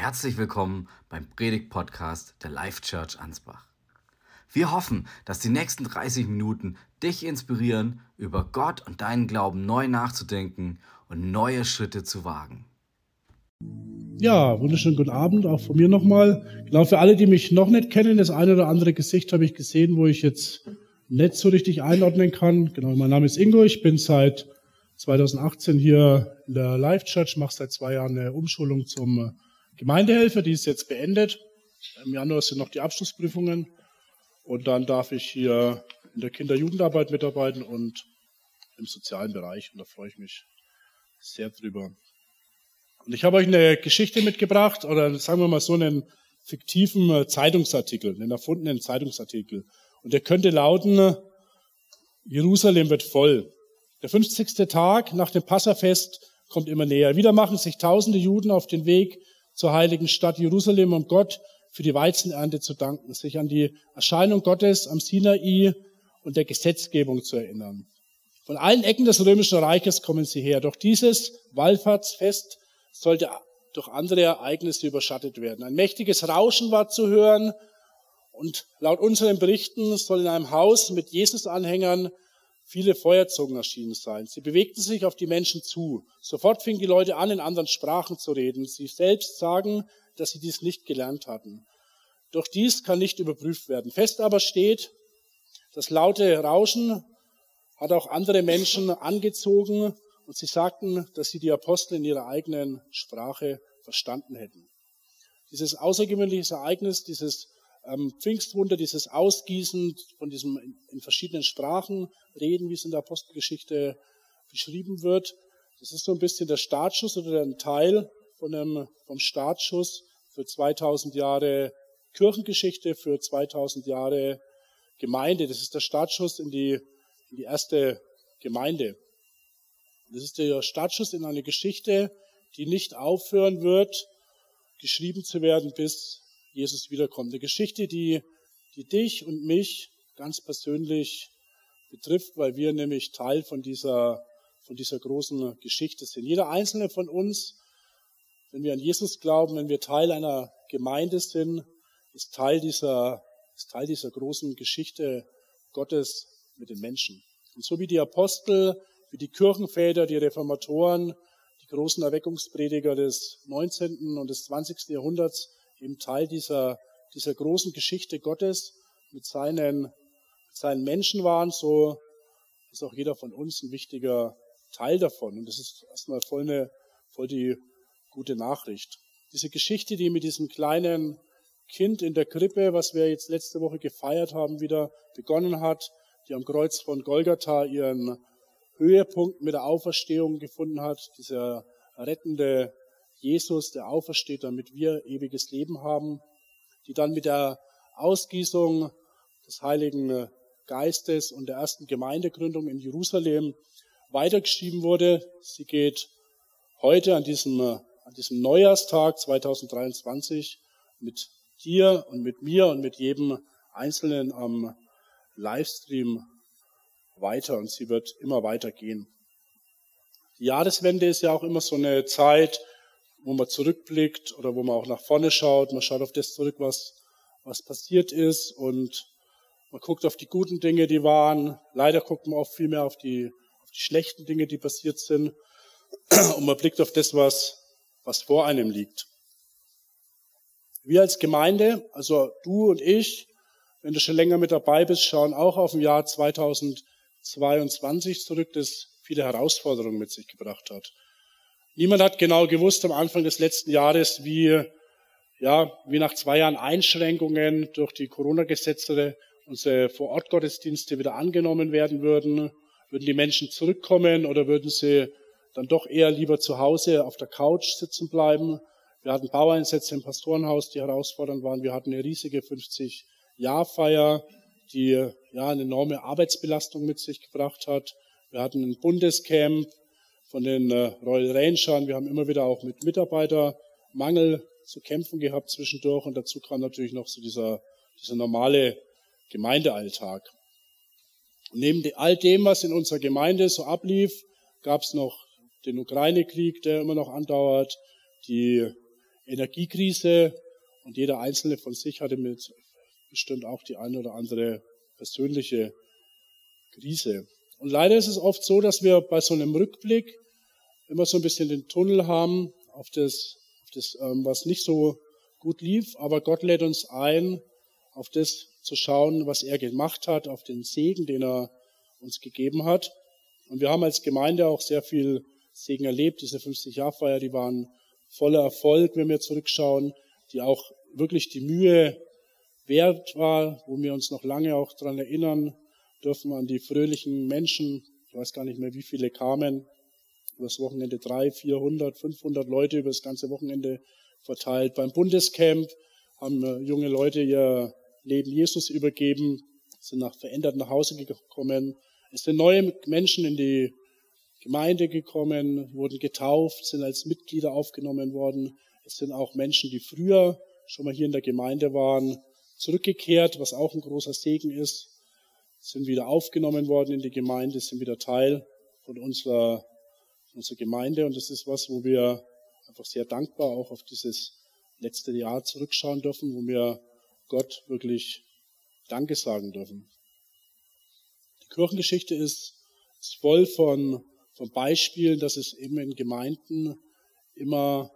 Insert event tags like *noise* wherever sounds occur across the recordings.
Herzlich willkommen beim Predigt-Podcast der Life Church Ansbach. Wir hoffen, dass die nächsten 30 Minuten dich inspirieren, über Gott und deinen Glauben neu nachzudenken und neue Schritte zu wagen. Ja, wunderschönen guten Abend auch von mir nochmal. Genau für alle, die mich noch nicht kennen, das eine oder andere Gesicht habe ich gesehen, wo ich jetzt nicht so richtig einordnen kann. Genau, mein Name ist Ingo, ich bin seit 2018 hier in der Life Church, mache seit zwei Jahren eine Umschulung zum Gemeindehelfer, die ist jetzt beendet. Im Januar sind noch die Abschlussprüfungen und dann darf ich hier in der Kinder-Jugendarbeit mitarbeiten und im sozialen Bereich und da freue ich mich sehr drüber. Und ich habe euch eine Geschichte mitgebracht oder sagen wir mal so einen fiktiven Zeitungsartikel, einen erfundenen Zeitungsartikel. Und der könnte lauten, Jerusalem wird voll. Der 50. Tag nach dem Passafest kommt immer näher. Wieder machen sich tausende Juden auf den Weg zur heiligen Stadt Jerusalem, um Gott für die Weizenernte zu danken, sich an die Erscheinung Gottes am Sinai und der Gesetzgebung zu erinnern. Von allen Ecken des römischen Reiches kommen sie her. Doch dieses Wallfahrtsfest sollte durch andere Ereignisse überschattet werden. Ein mächtiges Rauschen war zu hören und laut unseren Berichten soll in einem Haus mit Jesus-Anhängern viele Feuerzungen erschienen sein. Sie bewegten sich auf die Menschen zu. Sofort fingen die Leute an, in anderen Sprachen zu reden. Sie selbst sagen, dass sie dies nicht gelernt hatten. Doch dies kann nicht überprüft werden. Fest aber steht, das laute Rauschen hat auch andere Menschen angezogen und sie sagten, dass sie die Apostel in ihrer eigenen Sprache verstanden hätten. Dieses außergewöhnliche Ereignis, dieses ähm, Pfingstwunder, dieses Ausgießen von diesem in, verschiedenen Sprachen reden, wie es in der Apostelgeschichte beschrieben wird. Das ist so ein bisschen der Startschuss oder ein Teil von einem, vom Startschuss für 2000 Jahre Kirchengeschichte, für 2000 Jahre Gemeinde. Das ist der Startschuss in die, in die erste Gemeinde. Das ist der Startschuss in eine Geschichte, die nicht aufhören wird, geschrieben zu werden, bis Jesus wiederkommt. Eine Geschichte, die, die dich und mich ganz persönlich betrifft, weil wir nämlich Teil von dieser, von dieser großen Geschichte sind. Jeder einzelne von uns, wenn wir an Jesus glauben, wenn wir Teil einer Gemeinde sind, ist Teil dieser, ist Teil dieser großen Geschichte Gottes mit den Menschen. Und so wie die Apostel, wie die Kirchenväter, die Reformatoren, die großen Erweckungsprediger des 19. und des 20. Jahrhunderts eben Teil dieser, dieser großen Geschichte Gottes mit seinen, mit seinen Menschen waren, so ist auch jeder von uns ein wichtiger Teil davon. Und das ist erstmal voll, eine, voll die gute Nachricht. Diese Geschichte, die mit diesem kleinen Kind in der Krippe, was wir jetzt letzte Woche gefeiert haben, wieder begonnen hat, die am Kreuz von Golgatha ihren Höhepunkt mit der Auferstehung gefunden hat, dieser rettende Jesus, der aufersteht, damit wir ewiges Leben haben, die dann mit der Ausgießung des Heiligen Geistes und der ersten Gemeindegründung in Jerusalem weitergeschrieben wurde. Sie geht heute an diesem, an diesem Neujahrstag 2023 mit dir und mit mir und mit jedem Einzelnen am Livestream weiter und sie wird immer weitergehen. Die Jahreswende ist ja auch immer so eine Zeit, wo man zurückblickt oder wo man auch nach vorne schaut. Man schaut auf das zurück, was, was passiert ist und man guckt auf die guten Dinge, die waren. Leider guckt man auch viel mehr auf die, auf die schlechten Dinge, die passiert sind. *clears throat* Und man blickt auf das, was, was vor einem liegt. Wir als Gemeinde, also du und ich, wenn du schon länger mit dabei bist, schauen auch auf ein Jahr 2022 zurück, das viele Herausforderungen mit sich gebracht hat. Niemand hat genau gewusst am Anfang des letzten Jahres, wie, ja, wie nach zwei Jahren Einschränkungen durch die Corona-Gesetze unsere Vorortgottesdienste wieder angenommen werden würden. Würden die Menschen zurückkommen oder würden sie dann doch eher lieber zu Hause auf der Couch sitzen bleiben? Wir hatten Baueinsätze im Pastorenhaus, die herausfordernd waren. Wir hatten eine riesige 50-Jahr-Feier, die ja eine enorme Arbeitsbelastung mit sich gebracht hat. Wir hatten ein Bundescamp, von den äh, Royal Rangern. Wir haben immer wieder auch mit Mitarbeitermangel zu kämpfen gehabt zwischendurch und dazu kam natürlich noch so dieser, dieser normale Gemeindealltag. Und neben all dem, was in unserer Gemeinde so ablief, gab es noch den Ukraine-Krieg, der immer noch andauert, die Energiekrise und jeder Einzelne von sich hatte mit bestimmt auch die eine oder andere persönliche Krise. Und leider ist es oft so, dass wir bei so einem Rückblick immer so ein bisschen den Tunnel haben auf das, auf das ähm, was nicht so gut lief. Aber Gott lädt uns ein, auf das zu schauen, was er gemacht hat, auf den Segen, den er uns gegeben hat. Und wir haben als Gemeinde auch sehr viel Segen erlebt. Diese 50-Jahr-Feier, die waren voller Erfolg, wenn wir zurückschauen, die auch wirklich die Mühe wert war, wo wir uns noch lange auch dran erinnern dürfen an die fröhlichen Menschen. Ich weiß gar nicht mehr, wie viele kamen. Übers Wochenende drei, 400, 500 Leute über das ganze Wochenende verteilt. Beim Bundescamp haben äh, junge Leute ihr Leben Jesus übergeben, sind nach verändert nach Hause gekommen. Es sind neue Menschen in die Gemeinde gekommen, wurden getauft, sind als Mitglieder aufgenommen worden. Es sind auch Menschen, die früher schon mal hier in der Gemeinde waren, zurückgekehrt, was auch ein großer Segen ist, sind wieder aufgenommen worden in die Gemeinde, sind wieder Teil von unserer, unserer Gemeinde. Und das ist was, wo wir einfach sehr dankbar auch auf dieses letzte Jahr zurückschauen dürfen, wo wir Gott wirklich Danke sagen dürfen. Die Kirchengeschichte ist, ist voll von von Beispielen, dass es eben in Gemeinden immer,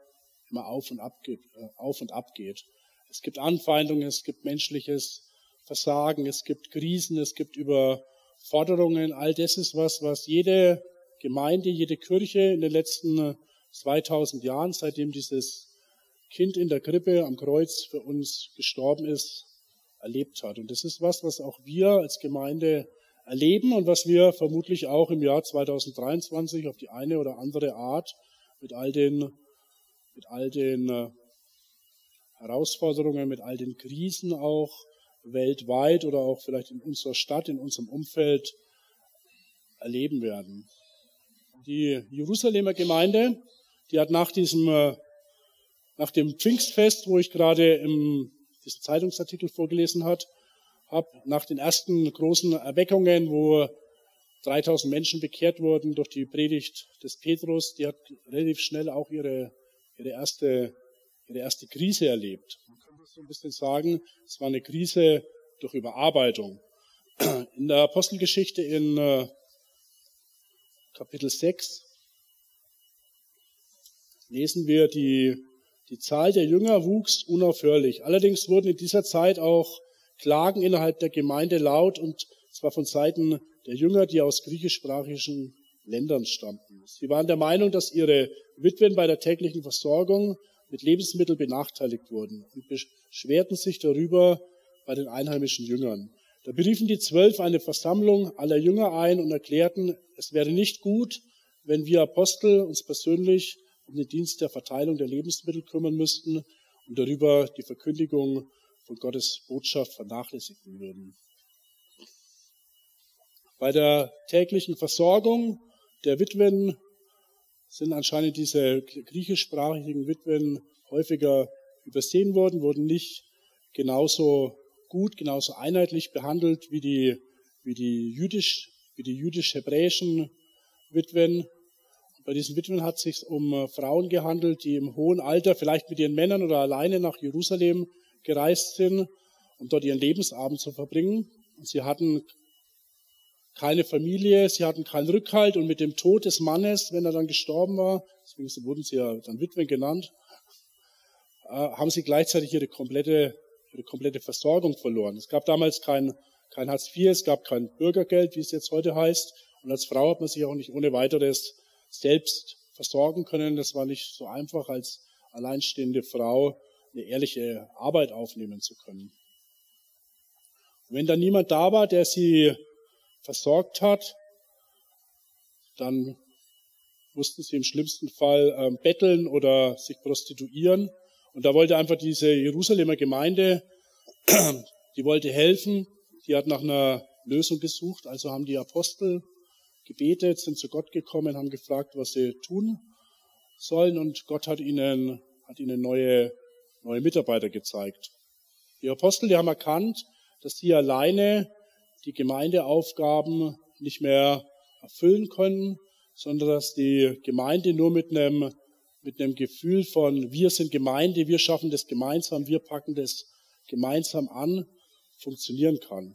immer auf und ab geht, äh, auf und ab geht. Es gibt Anfeindungen, es gibt menschliches Versagen, es gibt Krisen, es gibt Überforderungen. All das ist was, was jede Gemeinde, jede Kirche in den letzten 2000 Jahren, seitdem dieses Kind in der Krippe am Kreuz für uns gestorben ist, erlebt hat. Und das ist was, was auch wir als Gemeinde erleben und was wir vermutlich auch im Jahr 2023 auf die eine oder andere Art mit all den, mit all den äh, Herausforderungen, mit all den Krisen auch weltweit oder auch vielleicht in unserer Stadt, in unserem Umfeld erleben werden. Die Jerusalemer Gemeinde, die hat nach diesem, äh, nach dem Pfingstfest, wo ich gerade im, diesen Zeitungsartikel vorgelesen hat, habe nach den ersten großen Erweckungen, wo 3000 Menschen bekehrt wurden durch die Predigt des Petrus, die hat relativ schnell auch ihre, ihre, erste, ihre erste Krise erlebt. So ein bisschen sagen, es war eine Krise durch Überarbeitung. *clears throat* In der Apostelgeschichte in äh, Kapitel 6 lesen wir, die, die Zahl der Jünger wuchs unaufhörlich. Allerdings wurden in dieser Zeit auch Klagen innerhalb der Gemeinde laut und zwar von Seiten der Jünger, die aus griechischsprachigen Ländern stammten. Sie waren der Meinung, dass ihre Witwen bei der täglichen Versorgung mit Lebensmitteln benachteiligt wurden und beschwerten sich darüber bei den einheimischen Jüngern. Da beriefen die Zwölf eine Versammlung aller Jünger ein und erklärten, es wäre nicht gut, wenn wir Apostel uns persönlich um den Dienst der Verteilung der Lebensmittel kümmern müssten und darüber die Verkündigung von Gottes Botschaft vernachlässigen würden. Bei der täglichen Versorgung der Witwen sind anscheinend diese griechischsprachigen Witwen häufiger übersehen worden, wurden nicht genauso gut, genauso einheitlich behandelt wie die, wie die jüdisch, wie die jüdisch-hebräischen Witwen. bei diesen Witwen hat es sich um Frauen gehandelt, die im hohen Alter vielleicht mit ihren Männern oder alleine nach Jerusalem gereist sind, um dort ihren Lebensabend zu verbringen. Und sie hatten keine Familie, sie hatten keinen Rückhalt und mit dem Tod des Mannes, wenn er dann gestorben war, deswegen wurden sie ja dann Witwen genannt, äh, haben sie gleichzeitig ihre komplette, ihre komplette Versorgung verloren. Es gab damals kein, kein Hartz IV, es gab kein Bürgergeld, wie es jetzt heute heißt. Und als Frau hat man sich auch nicht ohne weiteres selbst versorgen können. Das war nicht so einfach als alleinstehende Frau eine ehrliche Arbeit aufnehmen zu können. Und wenn dann niemand da war, der sie versorgt hat, dann mussten sie im schlimmsten Fall ähm, betteln oder sich prostituieren. Und da wollte einfach diese Jerusalemer Gemeinde, *clears throat* die wollte helfen, die hat nach einer Lösung gesucht. Also haben die Apostel gebetet, sind zu Gott gekommen, haben gefragt, was sie tun sollen. Und Gott hat ihnen, hat ihnen neue neue Mitarbeiter gezeigt. Die Apostel, die haben erkannt, dass sie alleine die Gemeindeaufgaben nicht mehr erfüllen können, sondern dass die Gemeinde nur mit einem, mit einem Gefühl von, wir sind Gemeinde, wir schaffen das gemeinsam, wir packen das gemeinsam an, funktionieren kann.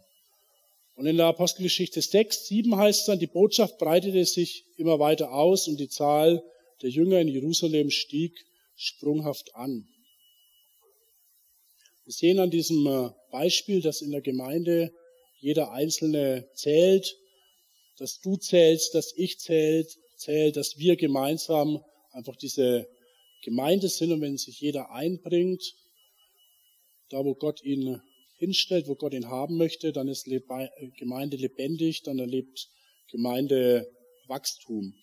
Und in der Apostelgeschichte 6, 7 heißt es dann, die Botschaft breitete sich immer weiter aus und die Zahl der Jünger in Jerusalem stieg sprunghaft an. Wir sehen an diesem äh, Beispiel, dass in der Gemeinde jeder Einzelne zählt, dass du zählst, dass ich zählt, zählt, dass wir gemeinsam einfach diese Gemeinde sind und wenn sich jeder einbringt, da wo Gott ihn hinstellt, wo Gott ihn haben möchte, dann ist Gemeinde lebendig, dann erlebt Gemeinde Wachstum.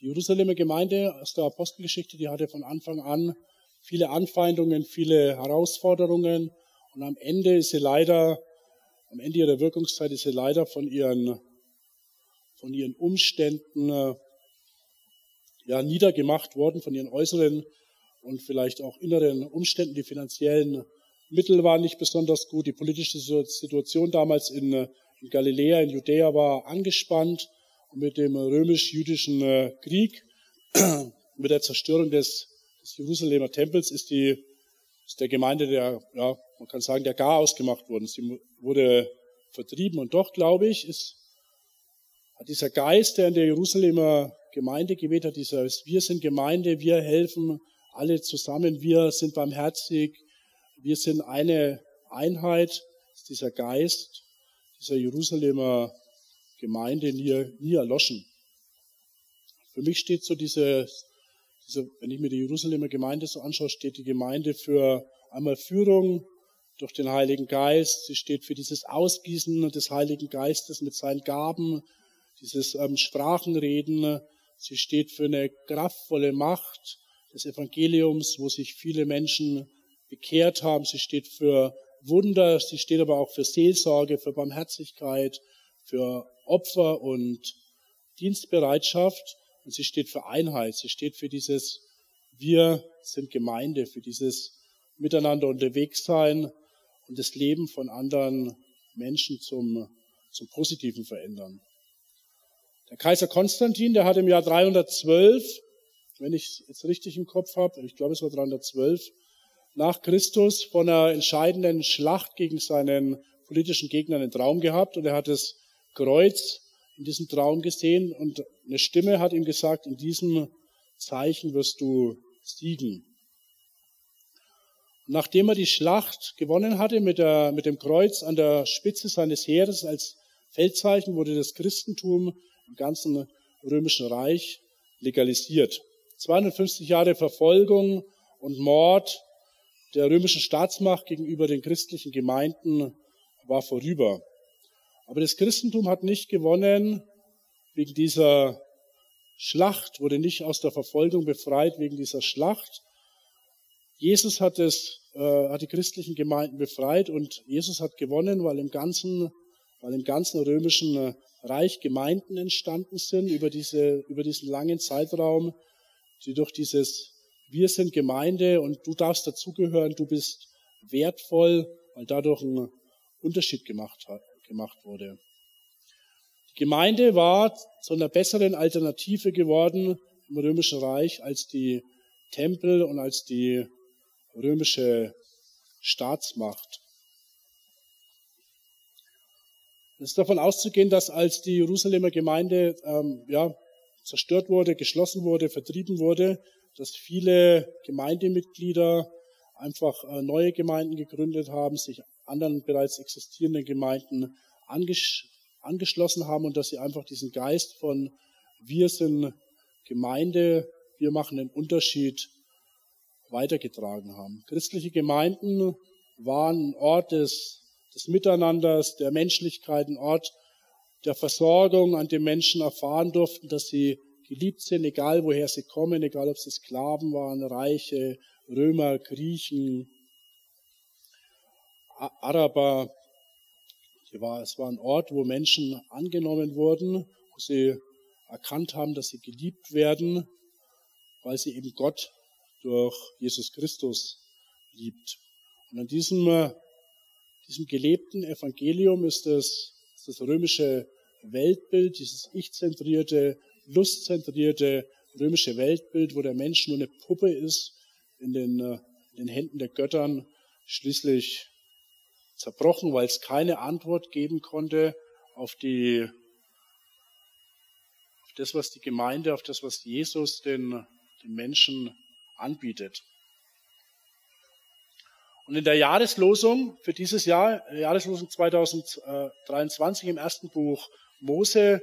Die Jerusalemer Gemeinde aus der Apostelgeschichte, die hatte von Anfang an viele Anfeindungen, viele Herausforderungen und am Ende ist sie leider, am Ende ihrer Wirkungszeit ist sie leider von ihren, von ihren Umständen äh, ja, niedergemacht worden, von ihren äußeren und vielleicht auch inneren Umständen. Die finanziellen Mittel waren nicht besonders gut. Die politische Situation damals in, äh, in Galiläa, in Judäa war angespannt mit dem römisch-jüdischen äh, Krieg, *clears throat* mit der Zerstörung des, des Jerusalemer Tempels ist die ist der Gemeinde der, ja, man kann sagen, der Garaus gemacht worden. Sie wurde vertrieben und doch, glaube ich, ist, hat dieser Geist, der in der Jerusalemer Gemeinde geweht hat, dieser, wir sind Gemeinde, wir helfen alle zusammen, wir sind barmherzig, wir sind eine Einheit, ist dieser Geist dieser Jerusalemer Gemeinde nie, nie erloschen. Für mich steht so diese, diese, wenn ich mir die Jerusalemer Gemeinde so anschaue, steht die Gemeinde für einmal Führung durch den Heiligen Geist. Sie steht für dieses Ausgießen des Heiligen Geistes mit seinen Gaben, dieses ähm, Sprachenreden. Sie steht für eine kraftvolle Macht des Evangeliums, wo sich viele Menschen bekehrt haben. Sie steht für Wunder. Sie steht aber auch für Seelsorge, für Barmherzigkeit, für Opfer und Dienstbereitschaft und sie steht für Einheit. Sie steht für dieses Wir sind Gemeinde, für dieses Miteinander unterwegs sein und das Leben von anderen Menschen zum, zum Positiven verändern. Der Kaiser Konstantin, der hat im Jahr 312, wenn ich es richtig im Kopf habe, ich glaube es war 312, nach Christus von einer entscheidenden Schlacht gegen seinen politischen Gegner einen Traum gehabt und er hat es Kreuz in diesem Traum gesehen und eine Stimme hat ihm gesagt, in diesem Zeichen wirst du siegen. Nachdem er die Schlacht gewonnen hatte mit, der, mit dem Kreuz an der Spitze seines Heeres als Feldzeichen, wurde das Christentum im ganzen römischen Reich legalisiert. 250 Jahre Verfolgung und Mord der römischen Staatsmacht gegenüber den christlichen Gemeinden war vorüber. Aber das Christentum hat nicht gewonnen wegen dieser Schlacht, wurde nicht aus der Verfolgung befreit wegen dieser Schlacht. Jesus hat es, äh, hat die christlichen Gemeinden befreit und Jesus hat gewonnen, weil im ganzen, weil im ganzen römischen äh, Reich Gemeinden entstanden sind über diese, über diesen langen Zeitraum, die durch dieses wir sind Gemeinde und du darfst dazugehören, du bist wertvoll, weil dadurch ein Unterschied gemacht hat gemacht wurde. Die Gemeinde war zu einer besseren Alternative geworden im Römischen Reich als die Tempel und als die römische Staatsmacht. Es ist davon auszugehen, dass als die Jerusalemer Gemeinde ähm, ja, zerstört wurde, geschlossen wurde, vertrieben wurde, dass viele Gemeindemitglieder einfach äh, neue Gemeinden gegründet haben, sich anderen bereits existierenden Gemeinden angesch angeschlossen haben und dass sie einfach diesen Geist von wir sind Gemeinde, wir machen den Unterschied weitergetragen haben. Christliche Gemeinden waren ein Ort des, des Miteinanders, der Menschlichkeit, ein Ort der Versorgung, an dem Menschen erfahren durften, dass sie geliebt sind, egal woher sie kommen, egal ob sie Sklaven waren, Reiche, Römer, Griechen, Araber. Es war ein Ort, wo Menschen angenommen wurden, wo sie erkannt haben, dass sie geliebt werden, weil sie eben Gott durch Jesus Christus liebt. Und an diesem, diesem gelebten Evangelium ist das, das römische Weltbild, dieses ich-zentrierte, lustzentrierte, römische Weltbild, wo der Mensch nur eine Puppe ist in den, äh, in den Händen der Göttern, schließlich zerbrochen, weil es keine Antwort geben konnte auf die auf das, was die Gemeinde, auf das, was Jesus den, den Menschen anbietet. Und in der Jahreslosung für dieses Jahr, Jahreslosung 2023 im ersten Buch Mose,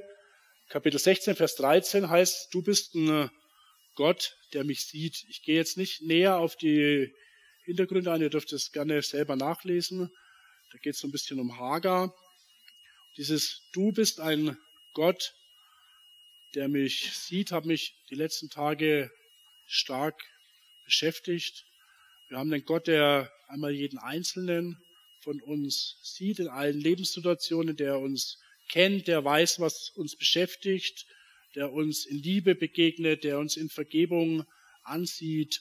Kapitel 16, Vers 13 heißt, du bist ein Gott, der mich sieht. Ich gehe jetzt nicht näher auf die Hintergründe ein, ihr dürft es gerne selber nachlesen. Da geht es so ein bisschen um Hagar. Dieses Du bist ein Gott, der mich sieht, hat mich die letzten Tage stark beschäftigt. Wir haben den Gott, der einmal jeden Einzelnen von uns sieht in allen Lebenssituationen, der uns kennt, der weiß, was uns beschäftigt, der uns in Liebe begegnet, der uns in Vergebung ansieht,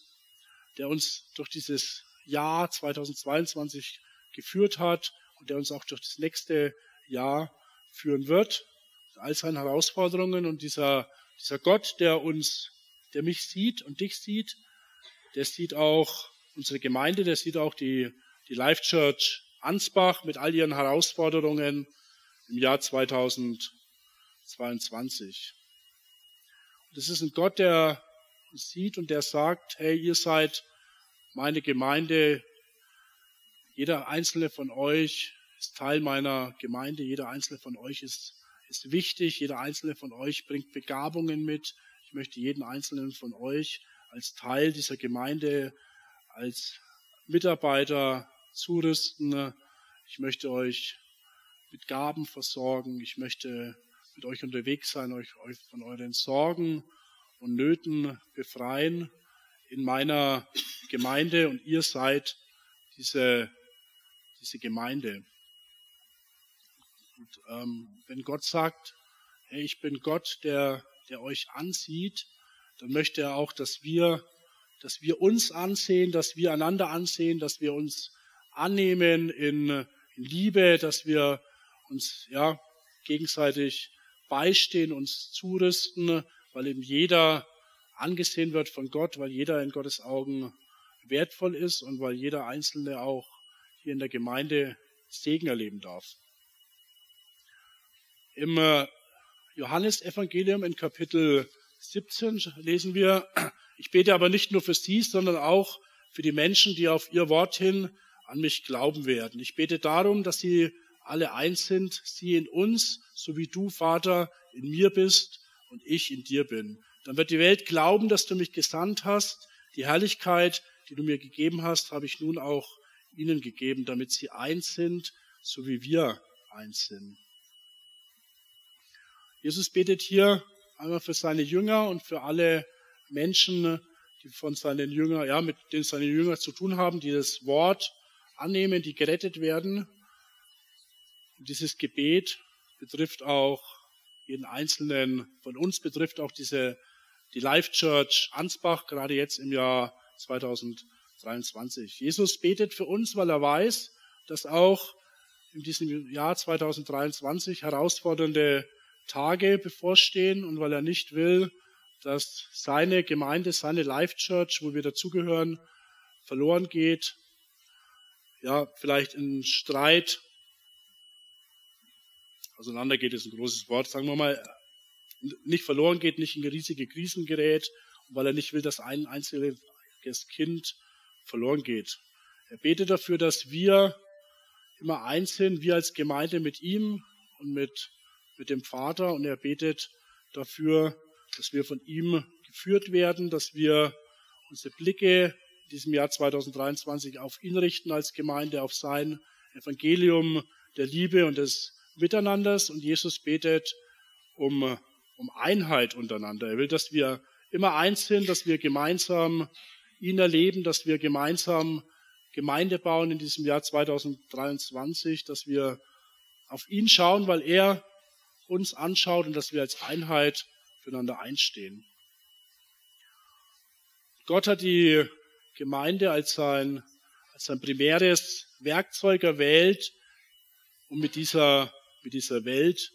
der uns durch dieses Jahr 2022 geführt hat und der uns auch durch das nächste Jahr führen wird. All seinen Herausforderungen und dieser, dieser Gott, der uns, der mich sieht und dich sieht, der sieht auch unsere Gemeinde, der sieht auch die, die Life Church Ansbach mit all ihren Herausforderungen im Jahr 2022. Das ist ein Gott, der sieht und der sagt, hey, ihr seid meine Gemeinde, jeder einzelne von euch ist Teil meiner Gemeinde, jeder einzelne von euch ist, ist wichtig, jeder einzelne von euch bringt Begabungen mit. Ich möchte jeden einzelnen von euch als Teil dieser Gemeinde als Mitarbeiter zurüsten. Ich möchte euch mit Gaben versorgen. Ich möchte mit euch unterwegs sein, euch, von euren Sorgen und Nöten befreien in meiner Gemeinde und ihr seid diese, diese Gemeinde. Und ähm, wenn Gott sagt, hey, ich bin Gott, der, der euch ansieht, dann möchte er auch, dass wir dass wir uns ansehen, dass wir einander ansehen, dass wir uns annehmen in, in Liebe, dass wir uns ja gegenseitig beistehen, uns zurüsten, weil eben jeder angesehen wird von Gott, weil jeder in Gottes Augen wertvoll ist und weil jeder Einzelne auch hier in der Gemeinde Segen erleben darf. Im äh, Johannesevangelium in Kapitel 17 lesen wir, ich bete aber nicht nur für sie, sondern auch für die Menschen, die auf ihr Wort hin an mich glauben werden. Ich bete darum, dass sie alle eins sind, sie in uns, so wie du, Vater, in mir bist und ich in dir bin. Dann wird die Welt glauben, dass du mich gesandt hast. Die Herrlichkeit, die du mir gegeben hast, habe ich nun auch ihnen gegeben, damit sie eins sind, so wie wir eins sind. Jesus betet hier einmal für seine Jünger und für alle Menschen, die von seinen Jüngern, ja, mit denen seine Jünger zu tun haben, die das Wort annehmen, die gerettet werden. Und dieses Gebet betrifft auch jeden einzelnen von uns, betrifft auch diese, die Life Church Ansbach, gerade jetzt im Jahr 2023. Jesus betet für uns, weil er weiß, dass auch in diesem Jahr 2023 herausfordernde Tage bevorstehen und weil er nicht will, dass seine Gemeinde, seine Life Church, wo wir dazugehören, verloren geht. Ja, vielleicht in Streit. Auseinandergeht ist ein großes Wort. Sagen wir mal, nicht verloren geht, nicht in riesige Krisen gerät, weil er nicht will, dass ein einziges Kind verloren geht. Er betet dafür, dass wir immer eins sind, wir als Gemeinde mit ihm und mit, mit dem Vater. Und er betet dafür, dass wir von ihm geführt werden, dass wir unsere Blicke in diesem Jahr 2023 auf ihn richten als Gemeinde, auf sein Evangelium der Liebe und des Miteinanders. Und Jesus betet um, um Einheit untereinander. Er will, dass wir immer eins sind, dass wir gemeinsam ihn erleben, dass wir gemeinsam Gemeinde bauen in diesem Jahr 2023, dass wir auf ihn schauen, weil er uns anschaut und dass wir als Einheit füreinander einstehen. Gott hat die Gemeinde als sein, als sein primäres Werkzeug erwählt, um mit dieser, mit dieser Welt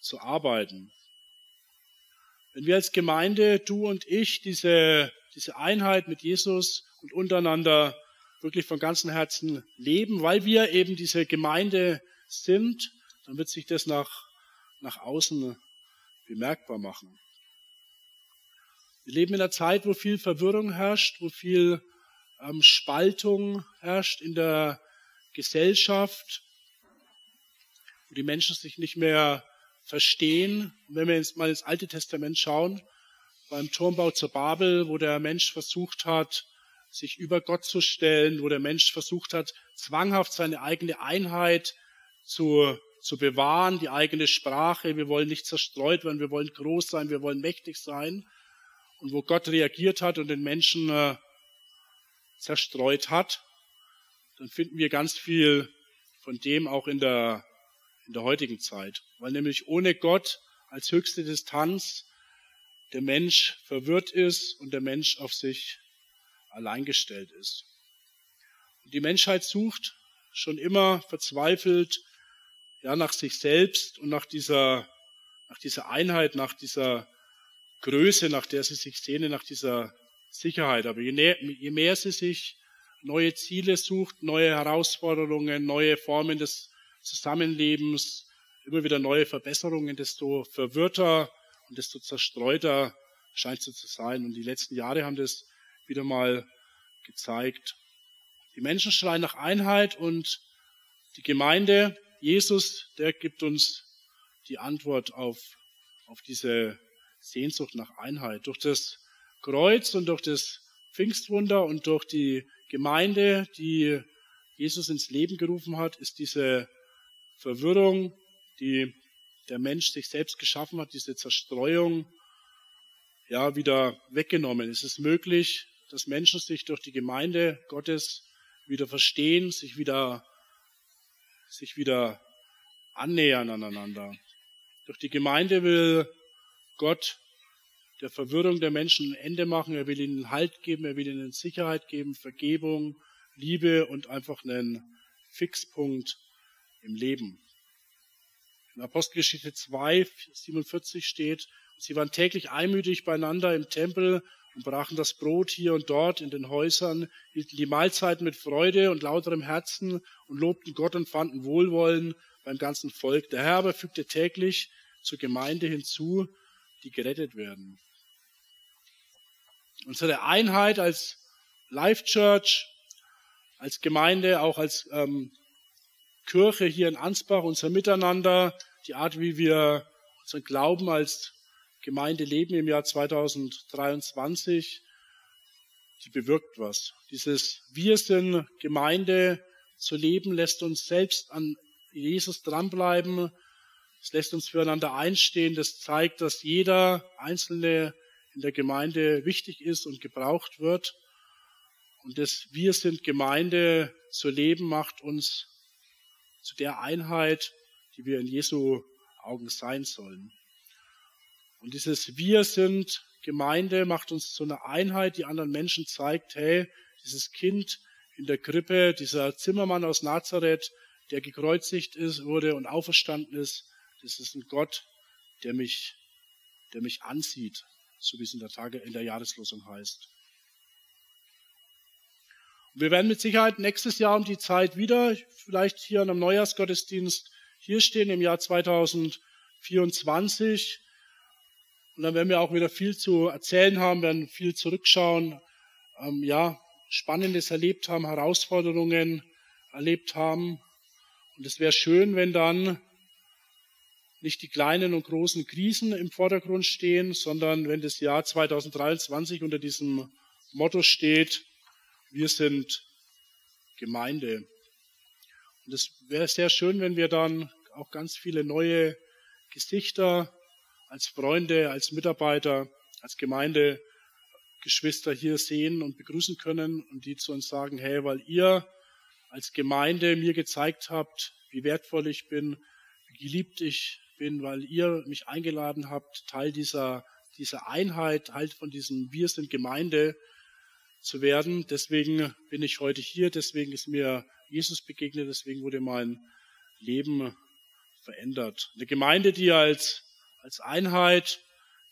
zu arbeiten. Wenn wir als Gemeinde, du und ich, diese, diese Einheit mit Jesus und untereinander wirklich von ganzem Herzen leben, weil wir eben diese Gemeinde sind, dann wird sich das nach, nach außen bemerkbar machen. Wir leben in einer Zeit, wo viel Verwirrung herrscht, wo viel ähm, Spaltung herrscht in der Gesellschaft, wo die Menschen sich nicht mehr verstehen. Und wenn wir jetzt mal ins Alte Testament schauen, beim Turmbau zur Babel, wo der Mensch versucht hat, sich über Gott zu stellen, wo der Mensch versucht hat, zwanghaft seine eigene Einheit zu, zu bewahren, die eigene Sprache. Wir wollen nicht zerstreut werden, wir wollen groß sein, wir wollen mächtig sein. Und wo Gott reagiert hat und den Menschen äh, zerstreut hat, dann finden wir ganz viel von dem auch in der, in der heutigen Zeit. Weil nämlich ohne Gott als höchste Distanz der Mensch verwirrt ist und der Mensch auf sich alleingestellt ist. Und die Menschheit sucht schon immer verzweifelt ja, nach sich selbst und nach dieser, nach dieser Einheit, nach dieser Größe, nach der sie sich sehne, nach dieser Sicherheit. Aber je, näher, je mehr sie sich neue Ziele sucht, neue Herausforderungen, neue Formen des Zusammenlebens, immer wieder neue Verbesserungen, desto verwirrter und desto zerstreuter scheint sie zu sein. Und die letzten Jahre haben das wieder mal gezeigt. Die Menschen schreien nach Einheit und die Gemeinde, Jesus, der gibt uns die Antwort auf, auf diese Sehnsucht nach Einheit. Durch das Kreuz und durch das Pfingstwunder und durch die Gemeinde, die Jesus ins Leben gerufen hat, ist diese Verwirrung, die der Mensch sich selbst geschaffen hat, diese Zerstreuung, ja, wieder weggenommen. Es ist möglich, dass Menschen sich durch die Gemeinde Gottes wieder verstehen, sich wieder, sich wieder annähern aneinander. Durch die Gemeinde will Gott der Verwirrung der Menschen ein Ende machen. Er will ihnen Halt geben, er will ihnen Sicherheit geben, Vergebung, Liebe und einfach einen Fixpunkt im Leben. In Apostelgeschichte 2, 47 steht, sie waren täglich einmütig beieinander im Tempel und brachen das Brot hier und dort in den Häusern, hielten die Mahlzeiten mit Freude und lauterem Herzen und lobten Gott und fanden Wohlwollen beim ganzen Volk. Der Herr aber fügte täglich zur Gemeinde hinzu, die gerettet werden. Unsere Einheit als Life Church, als Gemeinde, auch als ähm, Kirche hier in Ansbach, unser Miteinander, die Art, wie wir unseren Glauben als Gemeinde leben im Jahr 2023, die bewirkt was. Dieses Wir sind Gemeinde zu leben lässt uns selbst an Jesus dranbleiben. Es lässt uns füreinander einstehen. Das zeigt, dass jeder Einzelne in der Gemeinde wichtig ist und gebraucht wird. Und das Wir sind Gemeinde zu leben macht uns zu der Einheit, die wir in Jesu Augen sein sollen. Und dieses Wir sind Gemeinde macht uns zu einer Einheit, die anderen Menschen zeigt, hey, dieses Kind in der Krippe, dieser Zimmermann aus Nazareth, der gekreuzigt ist, wurde und auferstanden ist, das ist ein Gott, der mich, der mich ansieht, so wie es in der Tage, in der Jahreslosung heißt. Und wir werden mit Sicherheit nächstes Jahr um die Zeit wieder, vielleicht hier an einem Neujahrsgottesdienst, hier stehen im Jahr 2024 und dann werden wir auch wieder viel zu erzählen haben, werden viel zurückschauen, ähm, ja, Spannendes erlebt haben, Herausforderungen erlebt haben. Und es wäre schön, wenn dann nicht die kleinen und großen Krisen im Vordergrund stehen, sondern wenn das Jahr 2023 unter diesem Motto steht, wir sind Gemeinde. Und es wäre sehr schön, wenn wir dann auch ganz viele neue Gesichter als Freunde, als Mitarbeiter, als Gemeindegeschwister hier sehen und begrüßen können und die zu uns sagen, hey, weil ihr als Gemeinde mir gezeigt habt, wie wertvoll ich bin, wie geliebt ich bin, weil ihr mich eingeladen habt, Teil dieser, dieser Einheit, Teil von diesem Wir sind Gemeinde zu werden. Deswegen bin ich heute hier, deswegen ist mir Jesus begegnet, deswegen wurde mein Leben verändert. Eine Gemeinde, die als als Einheit,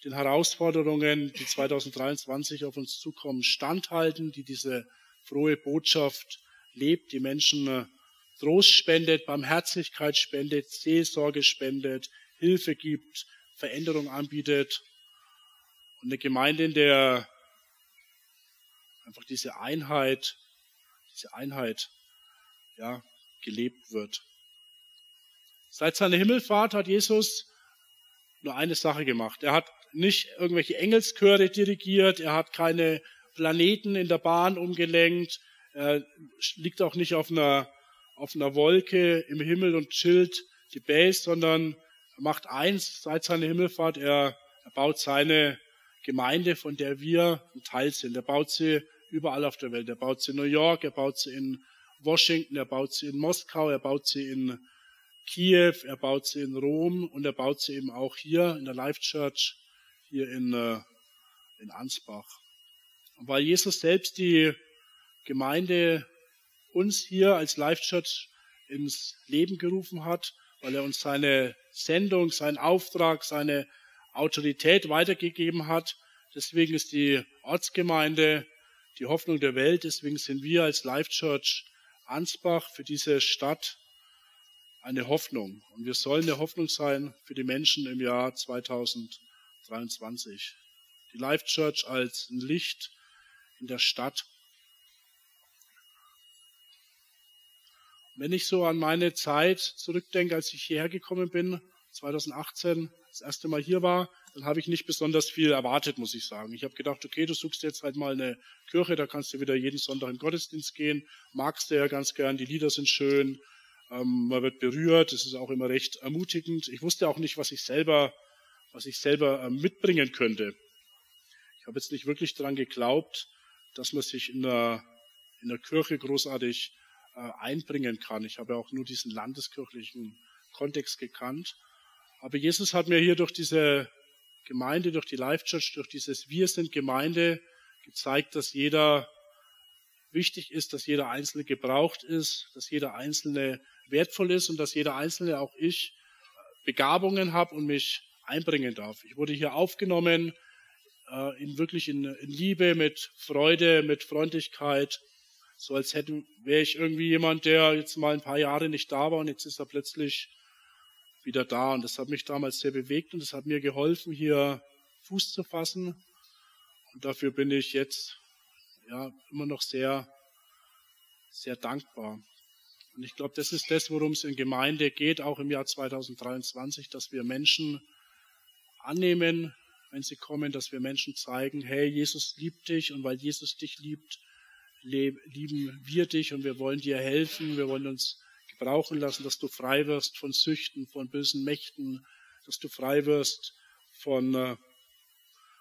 den Herausforderungen, die 2023 auf uns zukommen, standhalten, die diese frohe Botschaft lebt, die Menschen äh, Trost spendet, Barmherzigkeit spendet, Seelsorge spendet, Hilfe gibt, Veränderung anbietet. Und eine Gemeinde, in der einfach diese Einheit, diese Einheit, ja, gelebt wird. Seit seiner Himmelfahrt hat Jesus nur eine Sache gemacht. Er hat nicht irgendwelche Engelschöre dirigiert, er hat keine Planeten in der Bahn umgelenkt, er liegt auch nicht auf einer, auf einer Wolke im Himmel und chillt die Base, sondern er macht eins seit seiner Himmelfahrt, er, er baut seine Gemeinde, von der wir ein Teil sind. Er baut sie überall auf der Welt. Er baut sie in New York, er baut sie in Washington, er baut sie in Moskau, er baut sie in Kiew, er baut sie in Rom und er baut sie eben auch hier in der Life Church, hier in, äh, in Ansbach. Und weil Jesus selbst die Gemeinde uns hier als Life Church ins Leben gerufen hat, weil er uns seine Sendung, seinen Auftrag, seine Autorität weitergegeben hat. Deswegen ist die Ortsgemeinde die Hoffnung der Welt. Deswegen sind wir als Life Church Ansbach für diese Stadt eine Hoffnung. Und wir sollen eine Hoffnung sein für die Menschen im Jahr 2023. Die Life Church als ein Licht in der Stadt. Wenn ich so an meine Zeit zurückdenke, als ich hierher gekommen bin, 2018, das erste Mal hier war, dann habe ich nicht besonders viel erwartet, muss ich sagen. Ich habe gedacht, okay, du suchst jetzt halt mal eine Kirche, da kannst du wieder jeden Sonntag in den Gottesdienst gehen, magst du ja ganz gern, die Lieder sind schön, ähm, man wird berührt, es ist auch immer recht ermutigend. Ich wusste auch nicht, was ich selber, was ich selber äh, mitbringen könnte. Ich habe jetzt nicht wirklich daran geglaubt, dass man sich in der, in der Kirche großartig äh, einbringen kann. Ich habe auch nur diesen landeskirchlichen Kontext gekannt. Aber Jesus hat mir hier durch diese Gemeinde, durch die Life Church, durch dieses Wir sind Gemeinde gezeigt, dass jeder wichtig ist, dass jeder Einzelne gebraucht ist, dass jeder Einzelne wertvoll ist und dass jeder Einzelne, auch ich, Begabungen habe und mich einbringen darf. Ich wurde hier aufgenommen, äh, in wirklich in, in Liebe, mit Freude, mit Freundlichkeit, so als hätte, wäre ich irgendwie jemand, der jetzt mal ein paar Jahre nicht da war und jetzt ist er plötzlich wieder da. Und das hat mich damals sehr bewegt und das hat mir geholfen, hier Fuß zu fassen. Und dafür bin ich jetzt ja immer noch sehr, sehr dankbar. Und ich glaube, das ist das, worum es in Gemeinde geht, auch im Jahr 2023, dass wir Menschen annehmen, wenn sie kommen, dass wir Menschen zeigen, hey, Jesus liebt dich und weil Jesus dich liebt, lieben wir dich und wir wollen dir helfen, wir wollen uns gebrauchen lassen, dass du frei wirst von Süchten, von bösen Mächten, dass du frei wirst von, äh,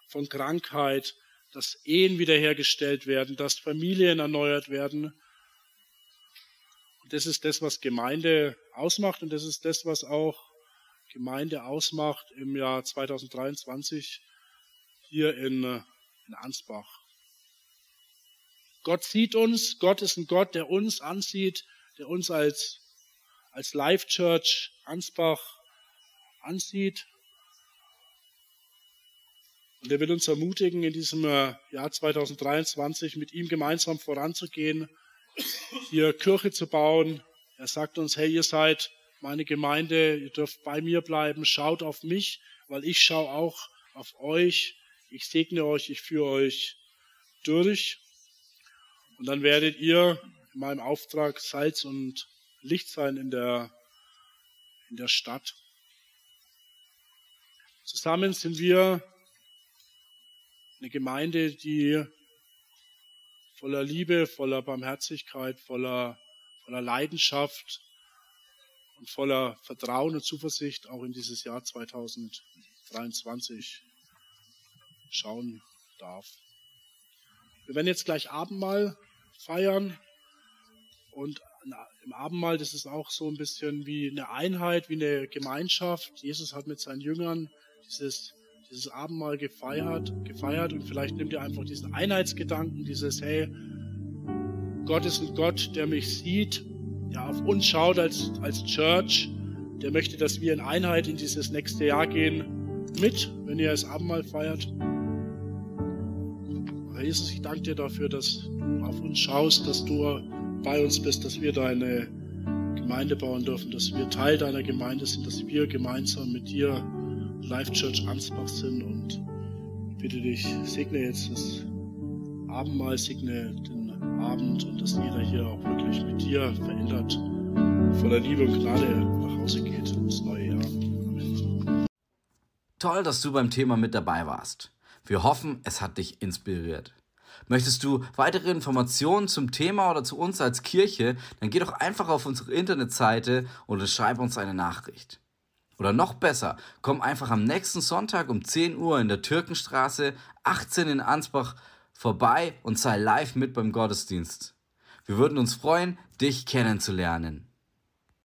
von Krankheit, dass Ehen wiederhergestellt werden, dass Familien erneuert werden, das ist das, was Gemeinde ausmacht und das ist das, was auch Gemeinde ausmacht im Jahr 2023 hier in, äh, in Ansbach. Gott sieht uns, Gott ist ein Gott, der uns ansieht, der uns als, als Life Church Ansbach ansieht. Und er will uns ermutigen, in diesem äh, Jahr 2023 mit ihm gemeinsam voranzugehen hier Kirche zu bauen. Er sagt uns, hey, ihr seid meine Gemeinde, ihr dürft bei mir bleiben, schaut auf mich, weil ich schaue auch auf euch. Ich segne euch, ich führe euch durch. Und dann werdet ihr in meinem Auftrag Salz und Licht sein in der, in der Stadt. Zusammen sind wir eine Gemeinde, die voller Liebe, voller Barmherzigkeit, voller, voller Leidenschaft und voller Vertrauen und Zuversicht auch in dieses Jahr 2023 schauen darf. Wir werden jetzt gleich Abendmahl feiern und im Abendmahl, das ist auch so ein bisschen wie eine Einheit, wie eine Gemeinschaft. Jesus hat mit seinen Jüngern dieses dieses Abendmahl gefeiert, gefeiert und vielleicht nimmt ihr einfach diesen Einheitsgedanken, dieses, hey, Gott ist ein Gott, der mich sieht, der auf uns schaut als, als Church, der möchte, dass wir in Einheit in dieses nächste Jahr gehen. mit, wenn ihr das Abendmahl feiert. Jesus, ich danke dir dafür, dass du auf uns schaust, dass du bei uns bist, dass wir deine Gemeinde bauen dürfen, dass wir Teil deiner Gemeinde sind, dass wir gemeinsam mit dir Life Church Ansbach sind und ich bitte dich, segne jetzt das Abendmahl, segne den Abend und dass jeder hier auch wirklich mit dir verändert, voller Liebe und Gnade nach Hause geht ins neue Jahr. Toll, dass du beim Thema mit dabei warst. Wir hoffen, es hat dich inspiriert. Möchtest du weitere Informationen zum Thema oder zu uns als Kirche, dann geh doch einfach auf unsere Internetseite oder schreib uns eine Nachricht. Oder noch besser, komm einfach am nächsten Sonntag um 10 Uhr in der Türkenstraße 18 in Ansbach vorbei und sei live mit beim Gottesdienst. Wir würden uns freuen, dich kennenzulernen.